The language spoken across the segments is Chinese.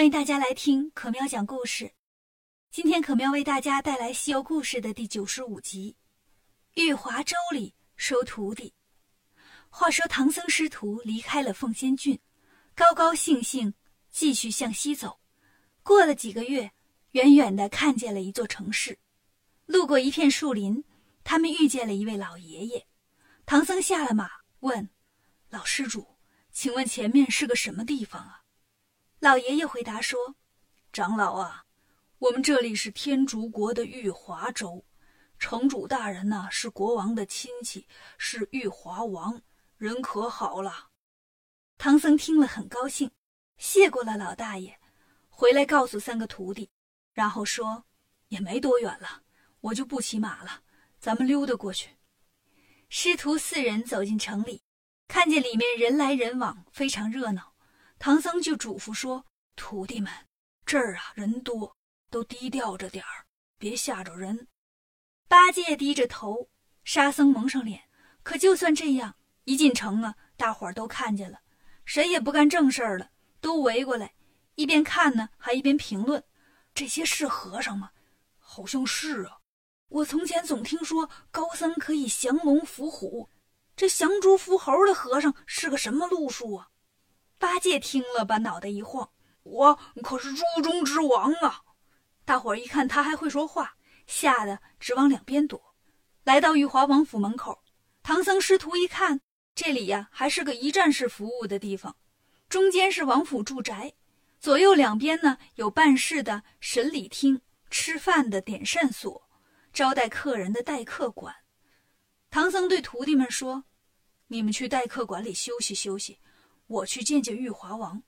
欢迎大家来听可喵讲故事。今天可喵为大家带来《西游故事》的第九十五集《玉华州里收徒弟》。话说唐僧师徒离开了凤仙郡，高高兴兴继续向西走。过了几个月，远远的看见了一座城市。路过一片树林，他们遇见了一位老爷爷。唐僧下了马，问：“老施主，请问前面是个什么地方啊？”老爷爷回答说：“长老啊，我们这里是天竺国的玉华州，城主大人呢是国王的亲戚，是玉华王，人可好了。”唐僧听了很高兴，谢过了老大爷，回来告诉三个徒弟，然后说：“也没多远了，我就不骑马了，咱们溜达过去。”师徒四人走进城里，看见里面人来人往，非常热闹。唐僧就嘱咐说：“徒弟们，这儿啊人多，都低调着点儿，别吓着人。”八戒低着头，沙僧蒙上脸。可就算这样，一进城啊，大伙儿都看见了，谁也不干正事儿了，都围过来，一边看呢，还一边评论：“这些是和尚吗？好像是啊。我从前总听说高僧可以降龙伏虎，这降猪伏猴的和尚是个什么路数啊？”八戒听了，把脑袋一晃：“我可是猪中之王啊！”大伙儿一看他还会说话，吓得直往两边躲。来到玉华王府门口，唐僧师徒一看，这里呀还是个一站式服务的地方，中间是王府住宅，左右两边呢有办事的审理厅、吃饭的点膳所、招待客人的待客馆。唐僧对徒弟们说：“你们去待客馆里休息休息。”我去见见玉华王，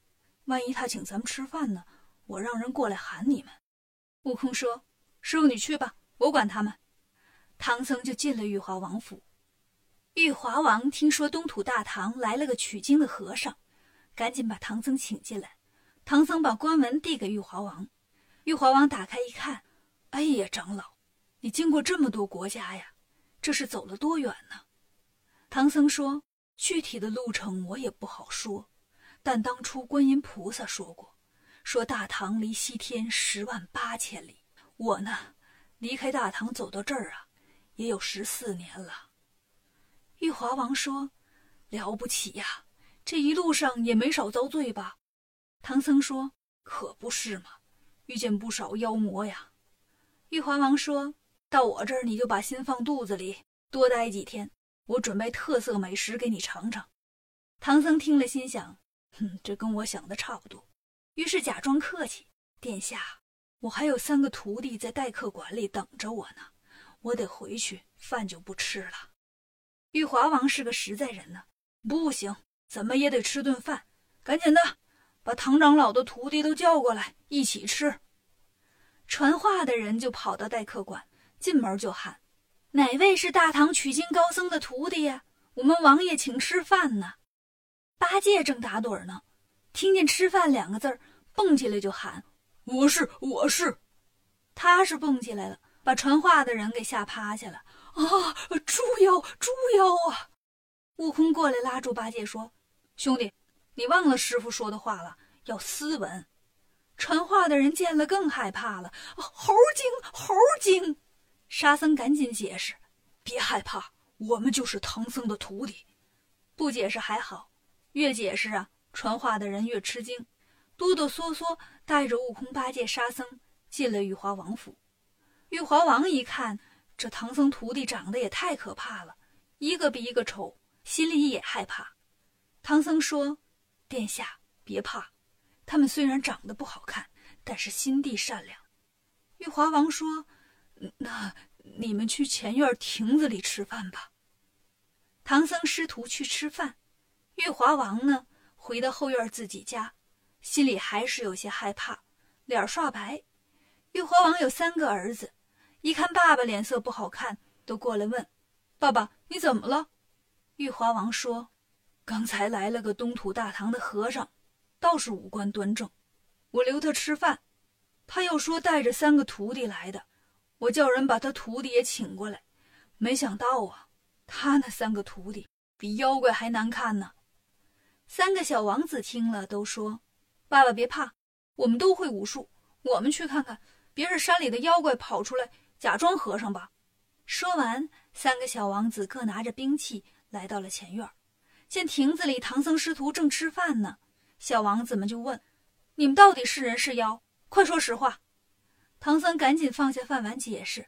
万一他请咱们吃饭呢？我让人过来喊你们。悟空说：“师傅，你去吧，我管他们。”唐僧就进了玉华王府。玉华王听说东土大唐来了个取经的和尚，赶紧把唐僧请进来。唐僧把官文递给玉华王，玉华王打开一看，哎呀，长老，你经过这么多国家呀，这是走了多远呢？唐僧说。具体的路程我也不好说，但当初观音菩萨说过，说大唐离西天十万八千里。我呢，离开大唐走到这儿啊，也有十四年了。玉华王说：“了不起呀，这一路上也没少遭罪吧？”唐僧说：“可不是嘛，遇见不少妖魔呀。”玉华王说：“到我这儿你就把心放肚子里，多待几天。”我准备特色美食给你尝尝。唐僧听了，心想：“哼，这跟我想的差不多。”于是假装客气：“殿下，我还有三个徒弟在待客馆里等着我呢，我得回去，饭就不吃了。”玉华王是个实在人呢，不行，怎么也得吃顿饭。赶紧的，把唐长老的徒弟都叫过来一起吃。传话的人就跑到待客馆，进门就喊。哪位是大唐取经高僧的徒弟呀？我们王爷请吃饭呢。八戒正打盹呢，听见“吃饭”两个字儿，蹦起来就喊：“我是，我是。”他是蹦起来了，把传话的人给吓趴下了。啊，猪妖，猪妖啊！悟空过来拉住八戒说：“兄弟，你忘了师傅说的话了，要斯文。”传话的人见了更害怕了：“猴精，猴精！”沙僧赶紧解释：“别害怕，我们就是唐僧的徒弟。不解释还好，越解释啊，传话的人越吃惊，哆哆嗦嗦带着悟空、八戒、沙僧进了玉华王府。玉华王一看，这唐僧徒弟长得也太可怕了，一个比一个丑，心里也害怕。唐僧说：‘殿下别怕，他们虽然长得不好看，但是心地善良。’玉华王说。”那你们去前院亭子里吃饭吧。唐僧师徒去吃饭，玉华王呢回到后院自己家，心里还是有些害怕，脸刷白。玉华王有三个儿子，一看爸爸脸色不好看，都过来问：“爸爸你怎么了？”玉华王说：“刚才来了个东土大唐的和尚，倒是五官端正，我留他吃饭，他又说带着三个徒弟来的。”我叫人把他徒弟也请过来，没想到啊，他那三个徒弟比妖怪还难看呢。三个小王子听了都说：“爸爸别怕，我们都会武术，我们去看看，别是山里的妖怪跑出来假装和尚吧。”说完，三个小王子各拿着兵器来到了前院，见亭子里唐僧师徒正吃饭呢，小王子们就问：“你们到底是人是妖？快说实话！”唐僧赶紧放下饭碗解释：“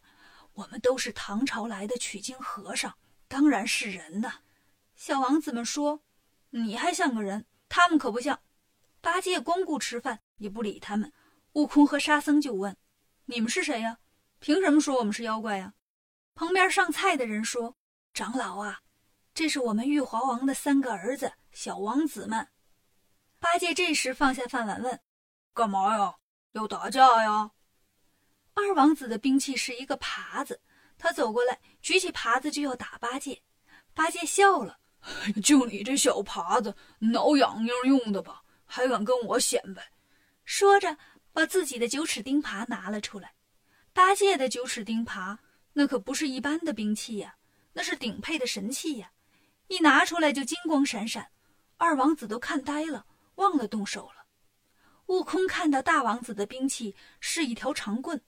我们都是唐朝来的取经和尚，当然是人呐。”小王子们说：“你还像个人，他们可不像。”八戒光顾吃饭，也不理他们。悟空和沙僧就问：“你们是谁呀？凭什么说我们是妖怪呀？”旁边上菜的人说：“长老啊，这是我们玉华王的三个儿子，小王子们。”八戒这时放下饭碗问：“干嘛呀？要打架呀？”二王子的兵器是一个耙子，他走过来，举起耙子就要打八戒。八戒笑了：“就你这小耙子，挠痒痒用的吧？还敢跟我显摆？”说着，把自己的九齿钉耙拿了出来。八戒的九齿钉耙。那可不是一般的兵器呀，那是顶配的神器呀！一拿出来就金光闪闪，二王子都看呆了，忘了动手了。悟空看到大王子的兵器是一条长棍，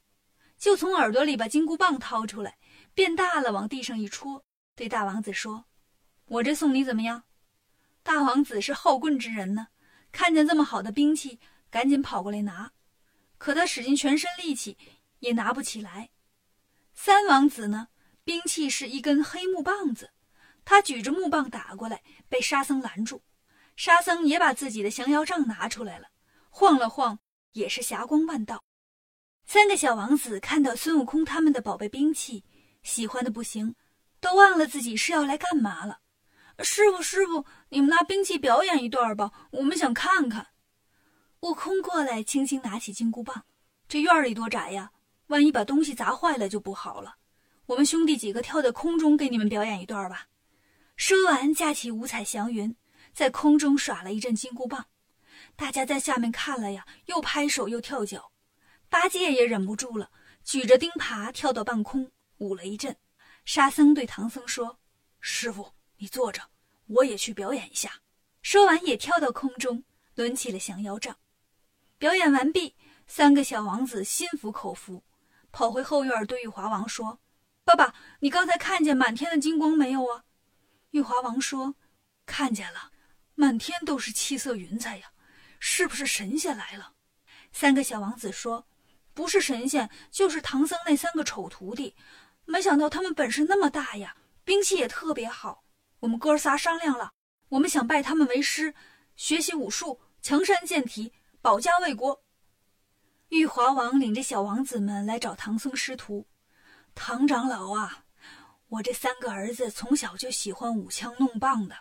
就从耳朵里把金箍棒掏出来，变大了，往地上一戳，对大王子说：“我这送你怎么样？”大王子是好棍之人呢，看见这么好的兵器，赶紧跑过来拿，可他使尽全身力气也拿不起来。三王子呢？兵器是一根黑木棒子，他举着木棒打过来，被沙僧拦住。沙僧也把自己的降妖杖拿出来了，晃了晃，也是霞光万道。三个小王子看到孙悟空他们的宝贝兵器，喜欢的不行，都忘了自己是要来干嘛了。师傅，师傅，你们拿兵器表演一段吧，我们想看看。悟空过来，轻轻拿起金箍棒。这院里多窄呀！万一把东西砸坏了就不好了。我们兄弟几个跳在空中给你们表演一段吧。说完，架起五彩祥云，在空中耍了一阵金箍棒。大家在下面看了呀，又拍手又跳脚。八戒也忍不住了，举着钉耙跳到半空，舞了一阵。沙僧对唐僧说：“师傅，你坐着，我也去表演一下。”说完，也跳到空中，抡起了降妖杖。表演完毕，三个小王子心服口服。跑回后院，对玉华王说：“爸爸，你刚才看见满天的金光没有啊？”玉华王说：“看见了，满天都是七色云彩呀，是不是神仙来了？”三个小王子说：“不是神仙，就是唐僧那三个丑徒弟。没想到他们本事那么大呀，兵器也特别好。我们哥仨商量了，我们想拜他们为师，学习武术，强身健体，保家卫国。”玉华王领着小王子们来找唐僧师徒，唐长老啊，我这三个儿子从小就喜欢舞枪弄棒的，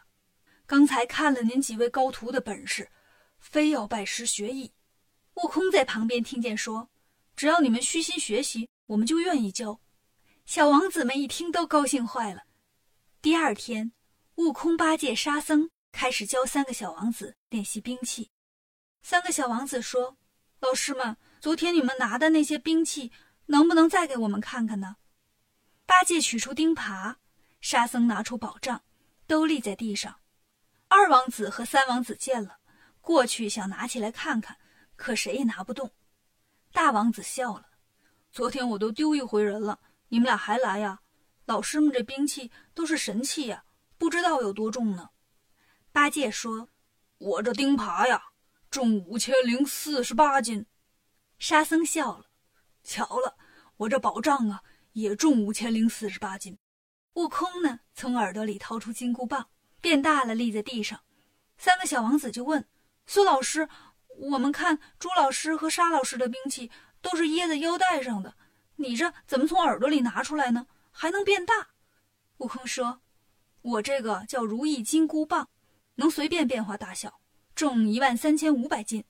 刚才看了您几位高徒的本事，非要拜师学艺。悟空在旁边听见说：“只要你们虚心学习，我们就愿意教。”小王子们一听都高兴坏了。第二天，悟空、八戒、沙僧开始教三个小王子练习兵器。三个小王子说：“老师们。”昨天你们拿的那些兵器，能不能再给我们看看呢？八戒取出钉耙，沙僧拿出宝杖，都立在地上。二王子和三王子见了，过去想拿起来看看，可谁也拿不动。大王子笑了：“昨天我都丢一回人了，你们俩还来呀？老师们这兵器都是神器呀，不知道有多重呢。”八戒说：“我这钉耙呀，重五千零四十八斤。”沙僧笑了，巧了，我这宝杖啊也重五千零四十八斤。悟空呢，从耳朵里掏出金箍棒，变大了，立在地上。三个小王子就问苏老师：“我们看朱老师和沙老师的兵器都是掖在腰带上的，你这怎么从耳朵里拿出来呢？还能变大？”悟空说：“我这个叫如意金箍棒，能随便变化大小，重一万三千五百斤。”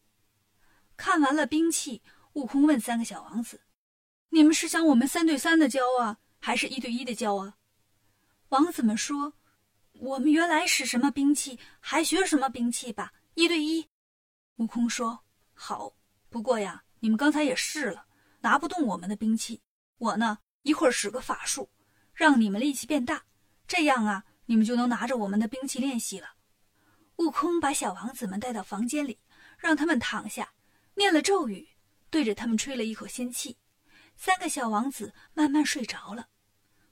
看完了兵器。悟空问三个小王子：“你们是想我们三对三的教啊，还是一对一的教啊？”王子们说：“我们原来使什么兵器，还学什么兵器吧，一对一。”悟空说：“好，不过呀，你们刚才也试了，拿不动我们的兵器。我呢，一会儿使个法术，让你们力气变大，这样啊，你们就能拿着我们的兵器练习了。”悟空把小王子们带到房间里，让他们躺下。念了咒语，对着他们吹了一口仙气，三个小王子慢慢睡着了。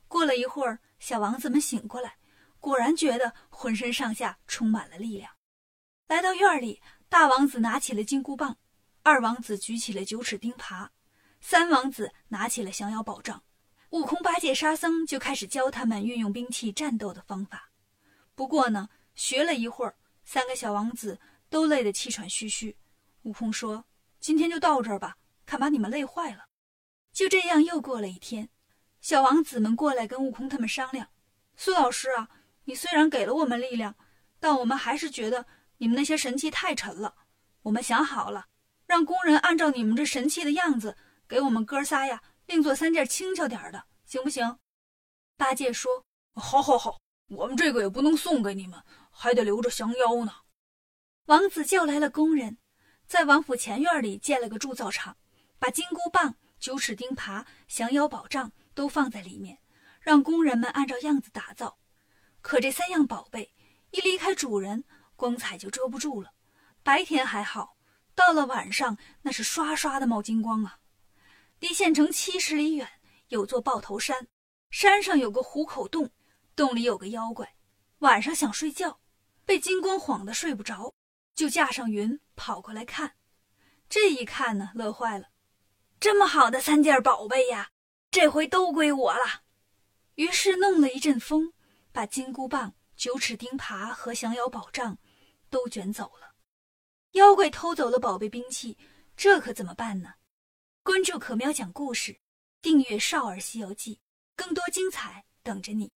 过了一会儿，小王子们醒过来，果然觉得浑身上下充满了力量。来到院里，大王子拿起了金箍棒，二王子举起了九齿钉耙，三王子拿起了降妖宝杖。悟空、八戒、沙僧就开始教他们运用兵器战斗的方法。不过呢，学了一会儿，三个小王子都累得气喘吁吁。悟空说：“今天就到这儿吧，看把你们累坏了。”就这样又过了一天，小王子们过来跟悟空他们商量：“苏老师啊，你虽然给了我们力量，但我们还是觉得你们那些神器太沉了。我们想好了，让工人按照你们这神器的样子，给我们哥仨呀。”另做三件轻巧点的，行不行？八戒说：“好，好，好，我们这个也不能送给你们，还得留着降妖呢。”王子叫来了工人，在王府前院里建了个铸造厂，把金箍棒、九齿钉耙、降妖宝杖都放在里面，让工人们按照样子打造。可这三样宝贝一离开主人，光彩就遮不住了。白天还好，到了晚上，那是刷刷的冒金光啊！离县城七十里远，有座豹头山，山上有个虎口洞，洞里有个妖怪。晚上想睡觉，被金光晃得睡不着，就驾上云跑过来看。这一看呢，乐坏了，这么好的三件宝贝呀，这回都归我了。于是弄了一阵风，把金箍棒、九齿钉耙和降妖宝杖都卷走了。妖怪偷走了宝贝兵器，这可怎么办呢？关注可喵讲故事，订阅《少儿西游记》，更多精彩等着你。